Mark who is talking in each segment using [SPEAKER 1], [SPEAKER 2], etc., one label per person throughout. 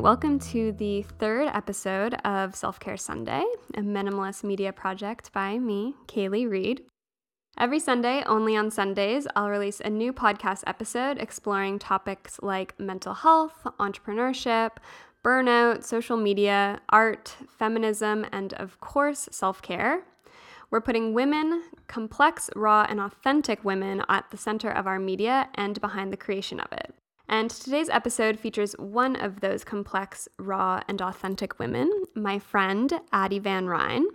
[SPEAKER 1] welcome to the third episode of Self Care Sunday, a minimalist media project by me, Kaylee Reed. Every Sunday, only on Sundays, I'll release a new podcast episode exploring topics like mental health, entrepreneurship, burnout, social media, art, feminism, and of course, self care. We're putting women, complex, raw, and authentic women, at the center of our media and behind the creation of it. And today's episode features one of those complex, raw, and authentic women, my friend Addie Van Ryn.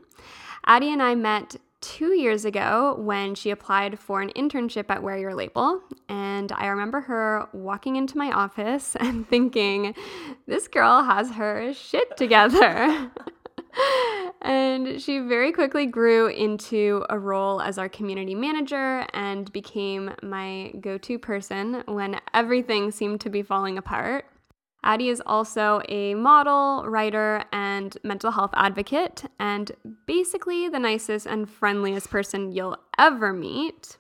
[SPEAKER 1] Addie and I met two years ago when she applied for an internship at Wear Your Label. And I remember her walking into my office and thinking, this girl has her shit together. and she very quickly grew into a role as our community manager and became my go to person when everything seemed to be falling apart. Addie is also a model, writer, and mental health advocate, and basically the nicest and friendliest person you'll ever meet.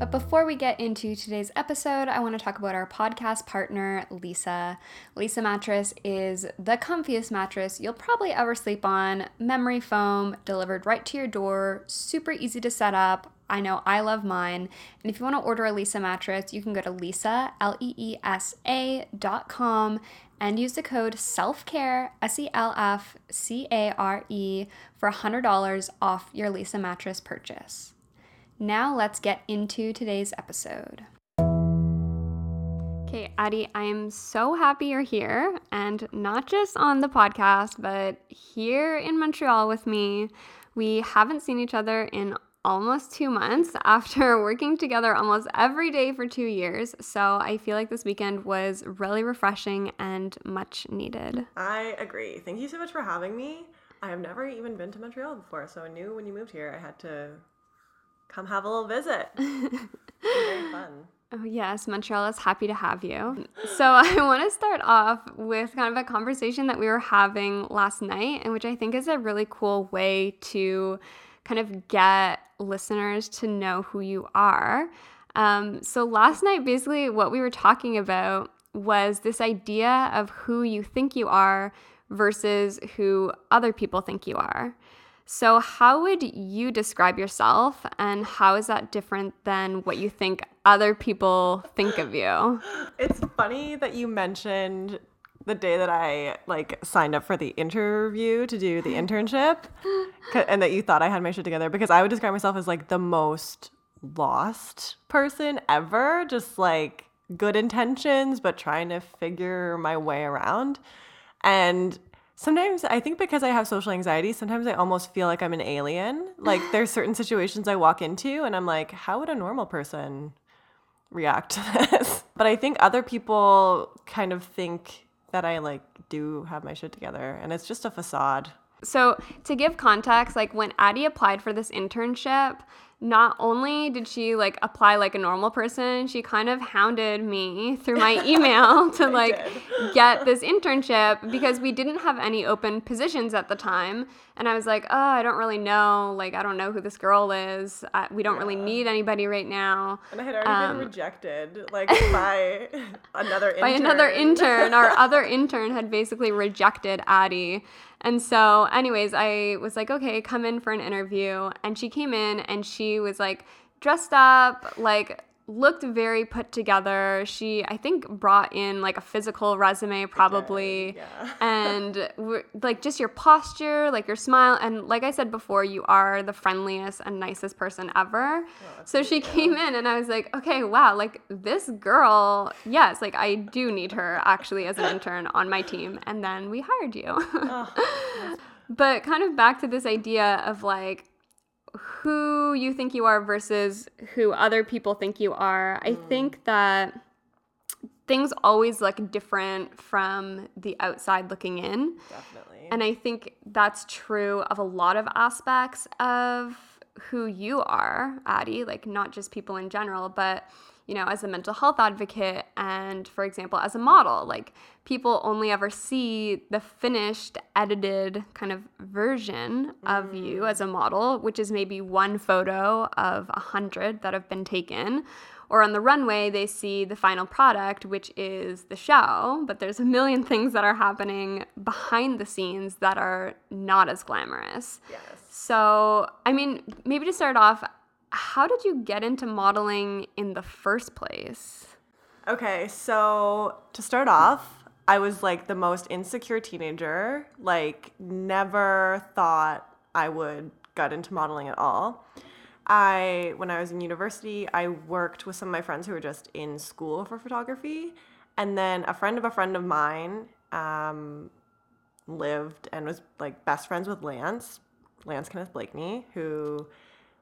[SPEAKER 1] But before we get into today's episode, I want to talk about our podcast partner, Leesa. Leesa Mattress is the comfiest mattress you'll probably ever sleep on. Memory foam delivered right to your door, super easy to set up. I know I love mine. And if you want to order a Leesa mattress, you can go to Leesa, L E E S A dot com and use the code SELFCARE, S E L F C A R E, for $100 off your Leesa mattress purchase. Now let's get into today's episode. Okay, Addie, I am so happy you're here and not just on the podcast, but here in Montreal with me. We haven't seen each other in almost two months after working together almost every day for two years. So I feel like this weekend was really refreshing and much needed.
[SPEAKER 2] I agree. Thank you so much for having me. I have never even been to Montreal before, so I knew when you moved here I had to come have a little visit. very fun.
[SPEAKER 1] Oh, yes, Montreal is happy to have you. So, I want to start off with kind of a conversation that we were having last night, and which I think is a really cool way to kind of get listeners to know who you are. Um, so, last night, basically, what we were talking about was this idea of who you think you are versus who other people think you are. So, how would you describe yourself, and how is that different than what you think other people think of you?
[SPEAKER 2] It's funny that you mentioned the day that I like signed up for the interview to do the internship, and that you thought I had my shit together because I would describe myself as like the most lost person ever, just like good intentions, but trying to figure my way around. And Sometimes I think because I have social anxiety, sometimes I almost feel like I'm an alien. Like there's certain situations I walk into and I'm like, how would a normal person react to this? But I think other people kind of think that I like do have my shit together and it's just a facade.
[SPEAKER 1] So, to give context, like when Addie applied for this internship, not only did she like apply like a normal person, she kind of hounded me through my email to like get this internship because we didn't have any open positions at the time. And I was like, oh, I don't really know. Like, I don't know who this girl is. I, we don't yeah. really need anybody right now.
[SPEAKER 2] And I had already um, been rejected, like by another intern.
[SPEAKER 1] By another intern. Our other intern had basically rejected Addie. And so, anyways, I was like, okay, come in for an interview. And she came in and she was like dressed up, like looked very put together. She, I think, brought in like a physical resume, probably, yeah. and like just your posture, like your smile, and like I said before, you are the friendliest and nicest person ever. Oh, so she came in, and I was like, okay, wow, like this girl, yes, like I do need her actually as an intern on my team, and then we hired you. oh, but kind of back to this idea of like who you think you are versus who other people think you are. I mm. think that things always look different from the outside looking in.
[SPEAKER 2] Definitely.
[SPEAKER 1] And I think that's true of a lot of aspects of who you are, Addie, like not just people in general, but you know, as a mental health advocate and, for example, as a model, like people only ever see the finished, edited kind of version of mm. you as a model, which is maybe one photo of a hundred that have been taken. Or on the runway, they see the final product, which is the show, but there's a million things that are happening behind the scenes that are not as glamorous.
[SPEAKER 2] Yes.
[SPEAKER 1] So, I mean, maybe to start off, how did you get into modeling in the first place?
[SPEAKER 2] Okay, so to start off, I was like the most insecure teenager. Like, never thought I would get into modeling at all. I, when I was in university, I worked with some of my friends who were just in school for photography. And then a friend of a friend of mine um, lived and was like best friends with Lance, Lance Kenneth Blakeney, who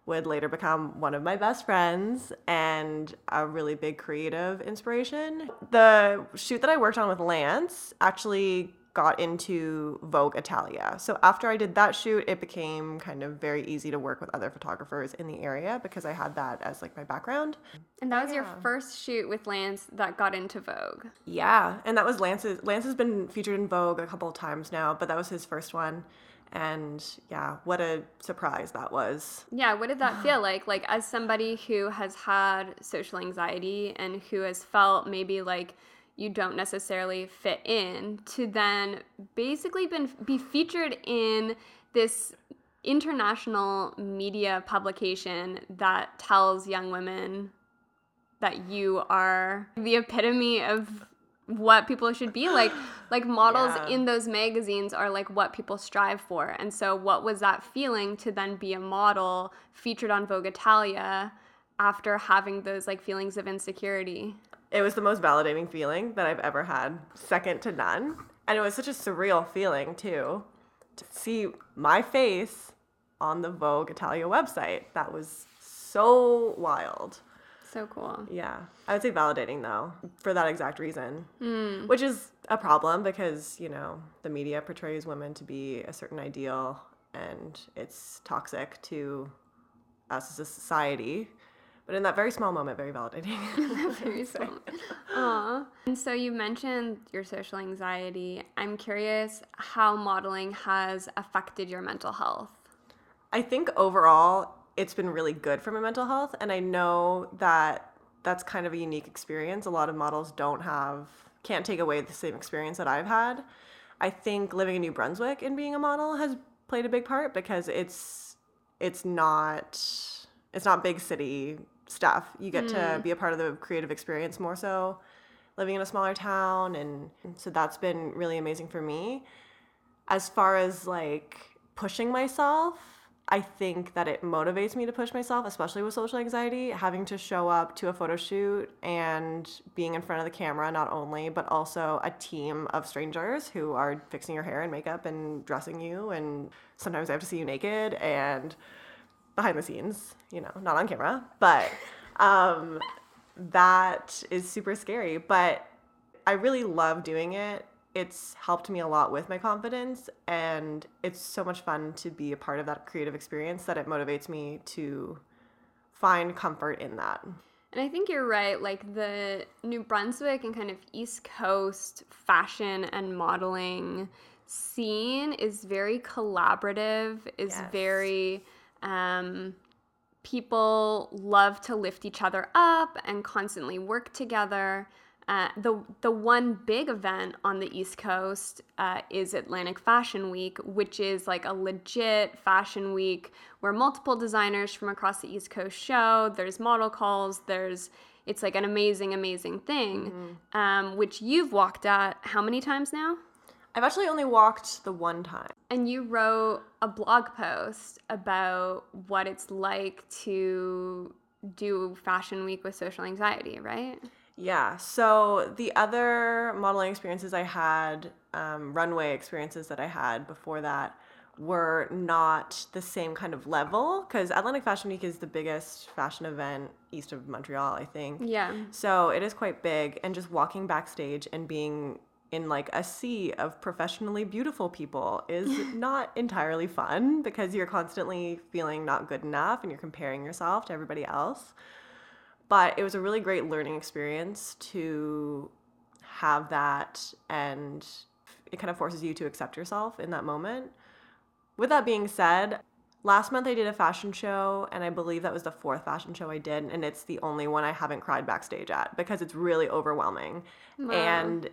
[SPEAKER 2] would later become one of my best friends and a really big creative inspiration. The shoot that I worked on with Lance actually got into Vogue Italia. So after I did that shoot, it became kind of very easy to work with other photographers in the area because I had that as like my background.
[SPEAKER 1] And that was your first shoot with Lance that got into Vogue.
[SPEAKER 2] Yeah, and that was Lance's. Lance has been featured in Vogue a couple of times now, but that was his first one. And yeah, what a surprise that was.
[SPEAKER 1] Yeah, what did that feel like? Like, as somebody who has had social anxiety and who has felt maybe like you don't necessarily fit in, to then basically been, be featured in this international media publication that tells young women that you are the epitome of what people should be like like models
[SPEAKER 2] Yeah.
[SPEAKER 1] in those magazines are like what people strive for and so what was that feeling to then be a model featured on vogue italia after having those like feelings of insecurity
[SPEAKER 2] It was the most validating feeling that I've ever had, second to none. And it was such a surreal feeling, too, to see my face on the Vogue Italia website. That was so wild.
[SPEAKER 1] So cool
[SPEAKER 2] Yeah. I would say validating, though, for that exact reason, hmm. which is a problem because, you know, the media portrays women to be a certain ideal and it's toxic to us as a society. But in that very small moment, very validating.
[SPEAKER 1] Very small. Aw. And so you mentioned your social anxiety. I'm curious how modeling has affected your mental health.
[SPEAKER 2] I think overall it's been really good for my mental health and I know that that's kind of a unique experience. A lot of models don't have can't take away the same experience that I've had. I think living in New Brunswick and being a model has played a big part because it's it's not it's not big city stuff. You get to mm. be a part of the creative experience more so living in a smaller town and so that's been really amazing for me as far as like pushing myself, I think that it motivates me to push myself, especially with social anxiety, having to show up to a photo shoot and being in front of the camera, not only, but also a team of strangers who are fixing your hair and makeup and dressing you. And sometimes I have to see you naked and behind the scenes, you know, not on camera, but um, that is super scary. But I really love doing it. It's helped me a lot with my confidence, and it's so much fun to be a part of that creative experience that it motivates me to find comfort in that.
[SPEAKER 1] And I think you're right. Like the New Brunswick and kind of East Coast fashion and modeling scene is very collaborative, is
[SPEAKER 2] Yes.
[SPEAKER 1] very, um, people love to lift each other up and constantly work together. Uh, the the one big event on the East Coast uh, is Atlantic Fashion Week, which is like a legit fashion week where multiple designers from across the East Coast show. There's model calls. There's it's like an amazing, amazing thing, um, which you've walked at how many times now?
[SPEAKER 2] I've actually only walked the one time.
[SPEAKER 1] And you wrote a blog post about what it's like to do Fashion Week with social anxiety, right?
[SPEAKER 2] Yeah. So the other modeling experiences I had, um, runway experiences that I had before that, were not the same kind of level because Atlantic Fashion Week is the biggest fashion event east of Montreal, I think.
[SPEAKER 1] Yeah.
[SPEAKER 2] So it is quite big, and just walking backstage and being in like a sea of professionally beautiful people is not entirely fun because you're constantly feeling not good enough and you're comparing yourself to everybody else. But it was a really great learning experience to have that, and it kind of forces you to accept yourself in that moment. With that being said, last month I did a fashion show, and I believe that was the fourth fashion show I did, and it's the only one I haven't cried backstage at because it's really overwhelming.
[SPEAKER 1] Wow.
[SPEAKER 2] And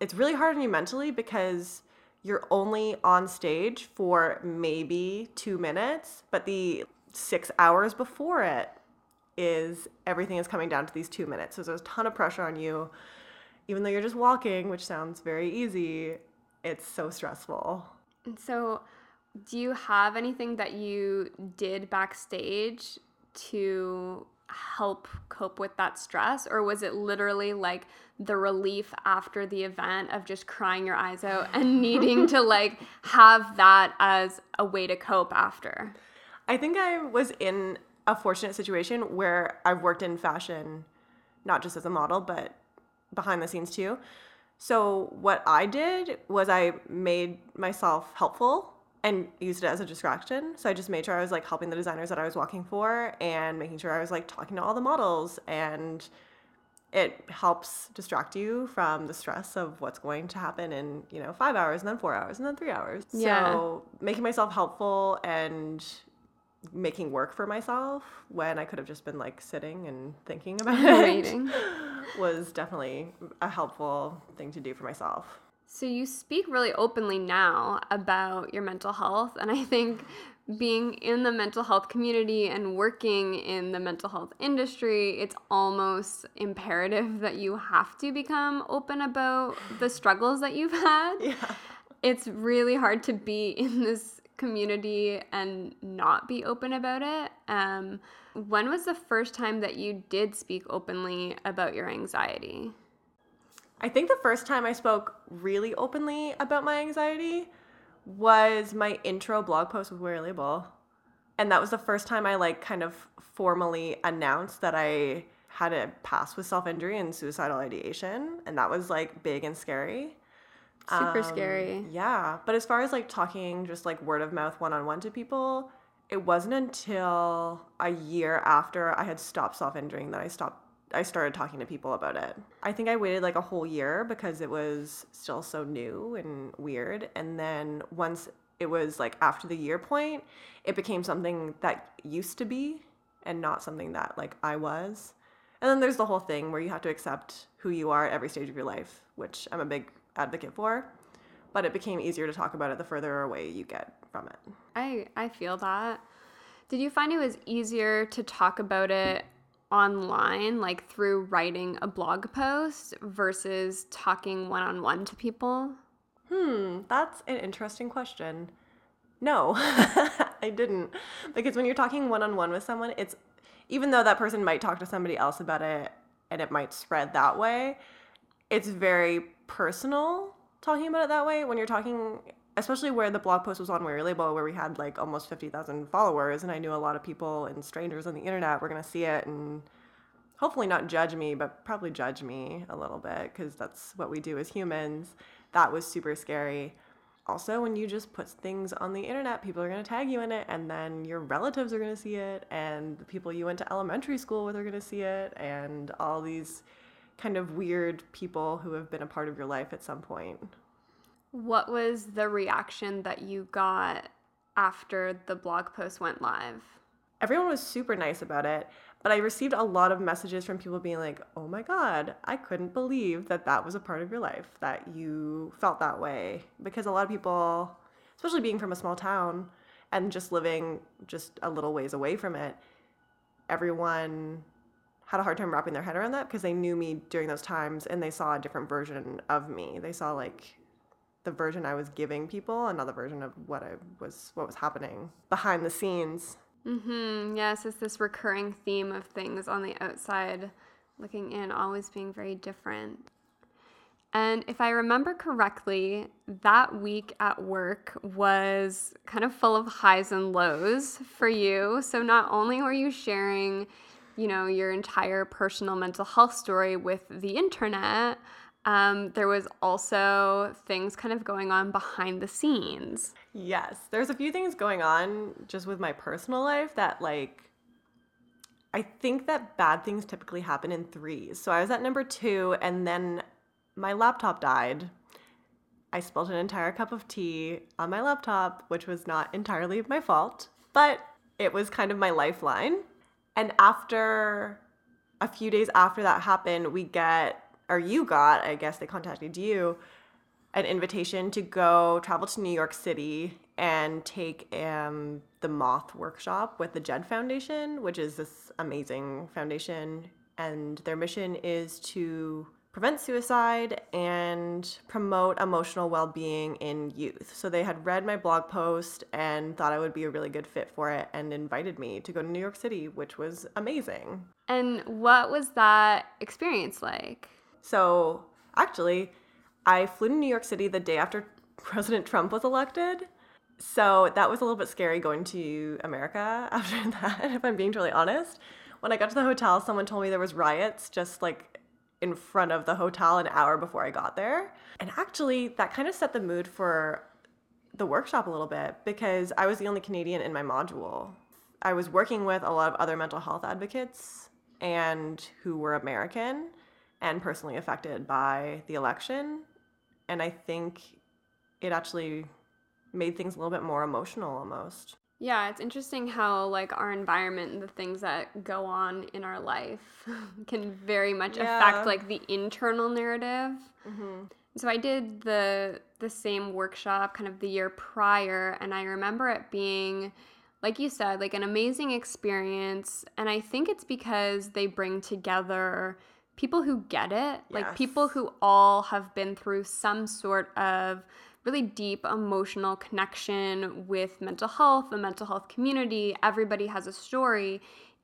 [SPEAKER 2] it's really hard on you mentally because you're only on stage for maybe two minutes, but the six hours before it is everything is coming down to these two minutes. So there's a ton of pressure on you. Even though you're just walking, which sounds very easy, it's so stressful.
[SPEAKER 1] And so, do you have anything that you did backstage to help cope with that stress? Or was it literally like the relief after the event of just crying your eyes out and needing to like have that as a way to cope after?
[SPEAKER 2] I think I was in a fortunate situation where I've worked in fashion, not just as a model, but behind the scenes too. So what I did was I made myself helpful and used it as a distraction. So I just made sure I was like helping the designers that I was walking for and making sure I was like talking to all the models and it helps distract you from the stress of what's going to happen in, you know, 5 hours and then 4 hours and then 3 hours.
[SPEAKER 1] Yeah.
[SPEAKER 2] So making myself helpful and making work for myself when I could have just been like sitting and thinking about it
[SPEAKER 1] Waiting.
[SPEAKER 2] was definitely a helpful thing to do for myself.
[SPEAKER 1] So you speak really openly now about your mental health, and I think being in the mental health community and working in the mental health industry, it's almost imperative that you have to become open about the struggles that you've had.
[SPEAKER 2] Yeah.
[SPEAKER 1] It's really hard to be in this community and not be open about it. Um, when was the first time that you did speak openly about your anxiety?
[SPEAKER 2] I think the first time I spoke really openly about my anxiety was my intro blog post with Wear Label. And that was the first time I like kind of formally announced that I had a past with self-injury and suicidal ideation and that was like big and scary.
[SPEAKER 1] Super
[SPEAKER 2] Um,
[SPEAKER 1] scary.
[SPEAKER 2] Yeah, but as far as like talking just like word of mouth one on one to people, it wasn't until a year after I had stopped self injuring that I stopped. I started talking to people about it. I think I waited like a whole year because it was still so new and weird. And then once it was like after the year point, it became something that used to be and not something that like I was. And then there's the whole thing where you have to accept who you are at every stage of your life, which I'm a big advocate for. But it became easier to talk about it the further away you get from it.
[SPEAKER 1] I I feel that. Did you find it was easier to talk about it online, like through writing a blog post versus talking one on one to people?
[SPEAKER 2] Hmm, that's an interesting question. No, I didn't. Because when you're talking one on one with someone, it's even though that person might talk to somebody else about it and it might spread that way, it's very personal talking about it that way. When you're talking, especially where the blog post was on Wear Your Label, where we had like almost 50,000 followers, and I knew a lot of people and strangers on the internet were going to see it and hopefully not judge me, but probably judge me a little bit because that's what we do as humans. That was super scary. Also, when you just put things on the internet, people are going to tag you in it, and then your relatives are going to see it, and the people you went to elementary school with are going to see it, and all these kind of weird people who have been a part of your life at some point.
[SPEAKER 1] What was the reaction that you got after the blog post went live?
[SPEAKER 2] Everyone was super nice about it, but I received a lot of messages from people being like, oh my God, I couldn't believe that that was a part of your life, that you felt that way. Because a lot of people, especially being from a small town and just living just a little ways away from it, everyone had a hard time wrapping their head around that because they knew me during those times and they saw a different version of me. They saw like the version I was giving people, and another version of what I was what was happening behind the scenes.
[SPEAKER 1] Mm-hmm. Yes, it's this recurring theme of things on the outside looking in always being very different. And if I remember correctly, that week at work was kind of full of highs and lows for you. So not only were you sharing, you know, your entire personal mental health story with the internet, um, there was also things kind of going on behind the scenes.
[SPEAKER 2] Yes, there's a few things going on just with my personal life that like I think that bad things typically happen in threes. So I was at number 2 and then my laptop died. I spilled an entire cup of tea on my laptop, which was not entirely my fault. but it was kind of my lifeline. And after a few days after that happened, we get, or you got, I guess they contacted you, an invitation to go travel to New York City and take um, the Moth workshop with the Jed Foundation, which is this amazing foundation. And their mission is to prevent suicide and promote emotional well being in youth. So they had read my blog post and thought I would be a really good fit for it and invited me to go to New York City, which was amazing.
[SPEAKER 1] And what was that experience like?
[SPEAKER 2] So actually, I flew to New York City the day after President Trump was elected. So that was a little bit scary going to America after that, if I'm being totally honest. When I got to the hotel, someone told me there was riots just like in front of the hotel an hour before I got there. And actually, that kind of set the mood for the workshop a little bit because I was the only Canadian in my module. I was working with a lot of other mental health advocates and who were American and personally affected by the election. And I think it actually made things a little bit more emotional almost.
[SPEAKER 1] Yeah, it's interesting how like our environment and the things that go on in our life can very much yeah. affect like the internal narrative. Mm-hmm. So I did the the same workshop kind of the year prior, and I remember it being, like you said, like an amazing experience. And I think it's because they bring together people who get it, yes. like people who all have been through some sort of really deep emotional connection with mental health, the mental health community. Everybody has a story,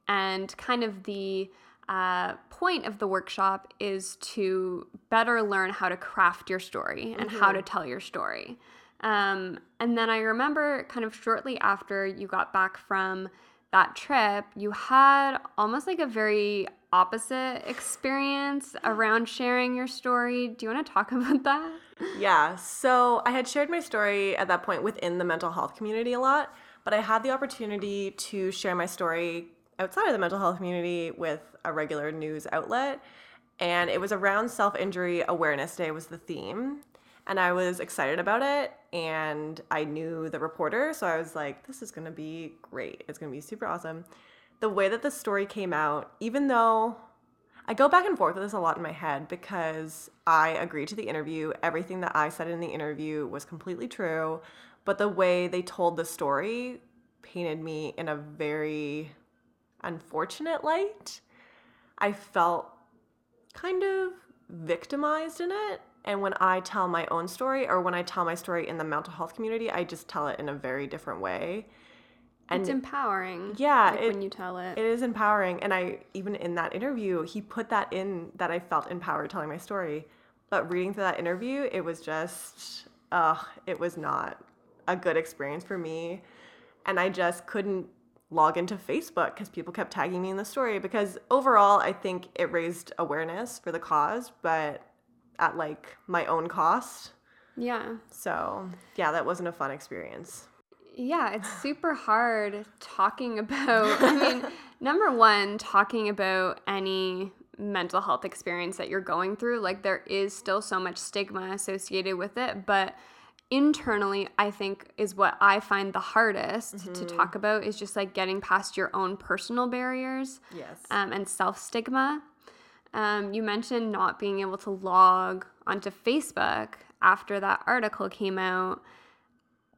[SPEAKER 1] and kind of the uh, point of the workshop is to better learn how to craft your story and mm-hmm. how to tell your story. Um, and then I remember kind of shortly after you got back from that trip, you had almost like a very opposite experience around sharing your story. Do you want to talk about that?
[SPEAKER 2] Yeah. So I had shared my story at that point within the mental health community a lot, but I had the opportunity to share my story outside of the mental health community with a regular news outlet. And it was around self injury awareness day, was the theme. And I was excited about it. And I knew the reporter. So I was like, this is going to be great. It's going to be super awesome the way that the story came out, even though I go back and forth with this a lot in my head because I agreed to the interview. Everything that I said in the interview was completely true, but the way they told the story painted me in a very unfortunate light. I felt kind of victimized in it. And when I tell my own story or when I tell my story in the mental health community, I just tell it in a very different way.
[SPEAKER 1] And it's empowering.
[SPEAKER 2] Yeah,
[SPEAKER 1] like it, when you tell it,
[SPEAKER 2] it is empowering. And I even in that interview, he put that in that I felt empowered telling my story. But reading through that interview, it was just, uh, it was not a good experience for me, and I just couldn't log into Facebook because people kept tagging me in the story. Because overall, I think it raised awareness for the cause, but at like my own cost.
[SPEAKER 1] Yeah.
[SPEAKER 2] So yeah, that wasn't a fun experience.
[SPEAKER 1] Yeah, it's super hard talking about. I mean, number one, talking about any mental health experience that you're going through. Like, there is still so much stigma associated with it, but internally i think is what i find the hardest mm-hmm. to talk about is just like getting past your own personal barriers
[SPEAKER 2] yes
[SPEAKER 1] um, and self-stigma um, you mentioned not being able to log onto facebook after that article came out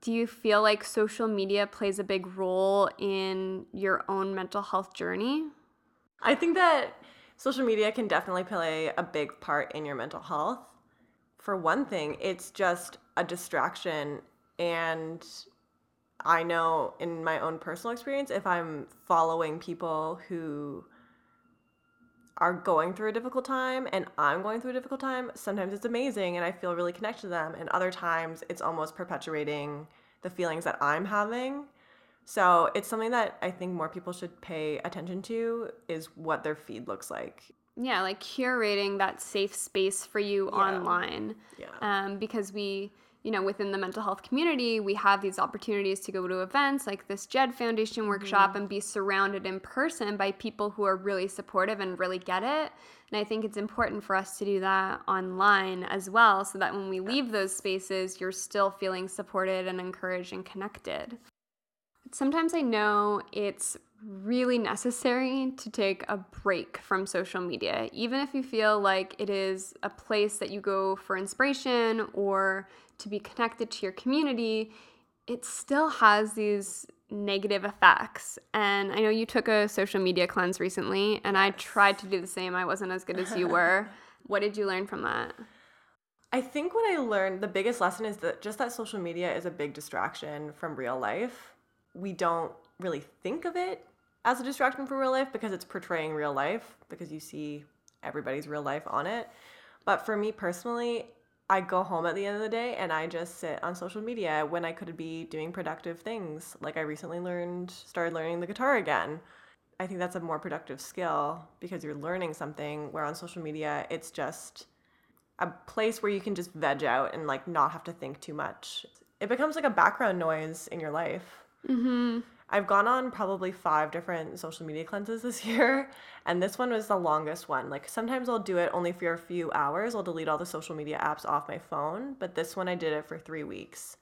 [SPEAKER 1] do you feel like social media plays a big role in your own mental health journey?
[SPEAKER 2] I think that social media can definitely play a big part in your mental health. For one thing, it's just a distraction. And I know in my own personal experience, if I'm following people who are going through a difficult time and I'm going through a difficult time, sometimes it's amazing and I feel really connected to them. And other times it's almost perpetuating the feelings that I'm having. So it's something that I think more people should pay attention to is what their feed looks like.
[SPEAKER 1] Yeah, like curating that safe space for you yeah. online.
[SPEAKER 2] Yeah.
[SPEAKER 1] Um, because we you know, within the mental health community, we have these opportunities to go to events like this Jed Foundation workshop mm-hmm. and be surrounded in person by people who are really supportive and really get it. And I think it's important for us to do that online as well so that when we leave those spaces, you're still feeling supported and encouraged and connected. Sometimes I know it's really necessary to take a break from social media, even if you feel like it is a place that you go for inspiration or to be connected to your community. It still has these negative effects. And I know you took a social media cleanse recently, and I tried to do the same. I wasn't as good as you were. what did you learn from that?
[SPEAKER 2] I think what I learned, the biggest lesson is that just that social media is a big distraction from real life. We don't really think of it as a distraction from real life because it's portraying real life because you see everybody's real life on it. But for me personally, I go home at the end of the day and I just sit on social media when I could be doing productive things. Like I recently learned, started learning the guitar again. I think that's a more productive skill because you're learning something, where on social media, it's just a place where you can just veg out and like not have to think too much. It becomes like a background noise in your life. Mm-hmm. I've gone on probably five different social media cleanses this year, and this one was the longest one. Like sometimes I'll do it only for a few hours. I'll delete all the social media apps off my phone, but this one I did it for three weeks.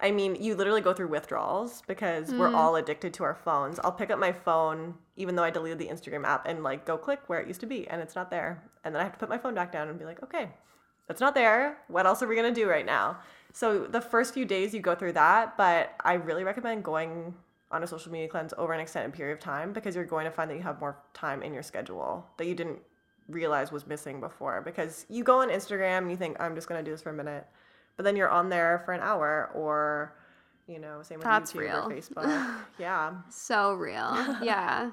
[SPEAKER 2] I mean, you literally go through withdrawals because mm. we're all addicted to our phones. I'll pick up my phone, even though I deleted the Instagram app, and like go click where it used to be, and it's not there. And then I have to put my phone back down and be like, okay, that's not there. What else are we gonna do right now? So the first few days you go through that, but I really recommend going on a social media cleanse over an extended period of time because you're going to find that you have more time in your schedule that you didn't realize was missing before. Because you go on Instagram and you think I'm just going to do this for a minute but then you're on there for an hour or you know same with That's YouTube real. or Facebook. Yeah.
[SPEAKER 1] So real. Yeah.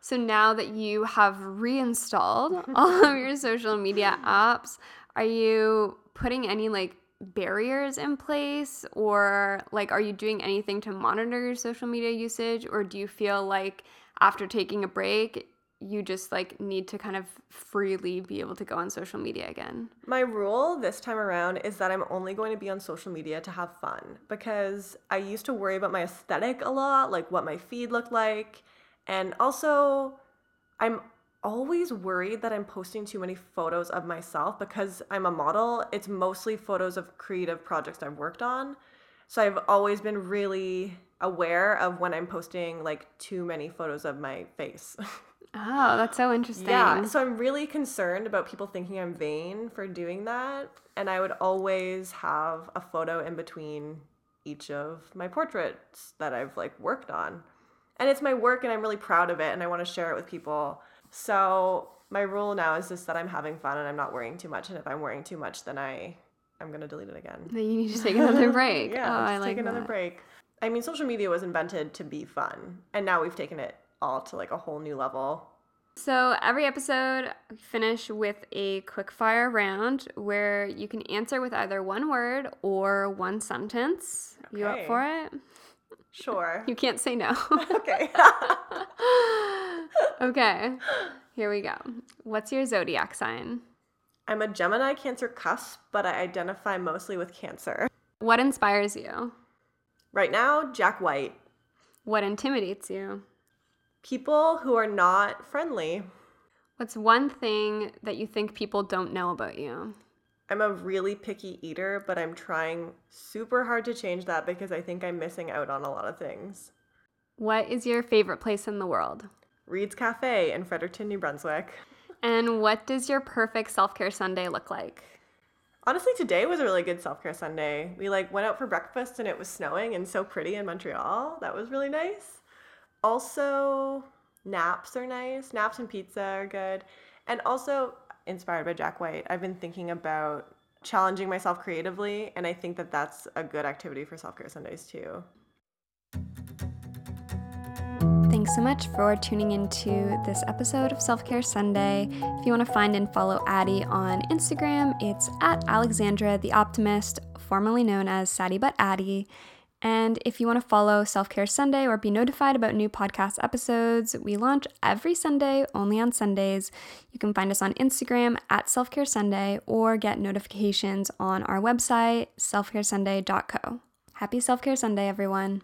[SPEAKER 1] So now that you have reinstalled all of your social media apps are you putting any like barriers in place or like are you doing anything to monitor your social media usage or do you feel like after taking a break you just like need to kind of freely be able to go on social media again.
[SPEAKER 2] My rule this time around is that I'm only going to be on social media to have fun because I used to worry about my aesthetic a lot, like what my feed looked like. And also, I'm always worried that I'm posting too many photos of myself because I'm a model. It's mostly photos of creative projects I've worked on. So I've always been really aware of when I'm posting like too many photos of my face.
[SPEAKER 1] Oh, that's so interesting.
[SPEAKER 2] Yeah, so I'm really concerned about people thinking I'm vain for doing that. And I would always have a photo in between each of my portraits that I've like worked on. And it's my work and I'm really proud of it and I want to share it with people. So my rule now is just that I'm having fun and I'm not worrying too much. And if I'm worrying too much, then I I'm gonna delete it again.
[SPEAKER 1] Then you need to take another break.
[SPEAKER 2] yeah, oh, I like take another that. break. I mean, social media was invented to be fun, and now we've taken it all to like a whole new level.
[SPEAKER 1] So every episode finish with a quick fire round where you can answer with either one word or one sentence. Okay. You up for it?
[SPEAKER 2] Sure.
[SPEAKER 1] You can't say no.
[SPEAKER 2] okay.
[SPEAKER 1] okay. Here we go. What's your zodiac sign?
[SPEAKER 2] I'm a Gemini Cancer cusp, but I identify mostly with Cancer.
[SPEAKER 1] What inspires you?
[SPEAKER 2] Right now, Jack White.
[SPEAKER 1] What intimidates you?
[SPEAKER 2] People who are not friendly.
[SPEAKER 1] What's one thing that you think people don't know about you?
[SPEAKER 2] I'm a really picky eater, but I'm trying super hard to change that because I think I'm missing out on a lot of things.
[SPEAKER 1] What is your favorite place in the world?
[SPEAKER 2] Read's Cafe in Fredericton, New Brunswick.
[SPEAKER 1] And what does your perfect self-care Sunday look like?
[SPEAKER 2] Honestly, today was a really good self-care Sunday. We like went out for breakfast and it was snowing and so pretty in Montreal. That was really nice. Also, naps are nice. Naps and pizza are good. And also, inspired by Jack White, I've been thinking about challenging myself creatively, and I think that that's a good activity for self care Sundays too.
[SPEAKER 1] Thanks so much for tuning into this episode of Self Care Sunday. If you want to find and follow Addie on Instagram, it's at Alexandra the Optimist, formerly known as Sadie But Addie. And if you want to follow Self Care Sunday or be notified about new podcast episodes, we launch every Sunday, only on Sundays. You can find us on Instagram at Self Care Sunday or get notifications on our website, selfcaresunday.co. Happy Self Care Sunday, everyone.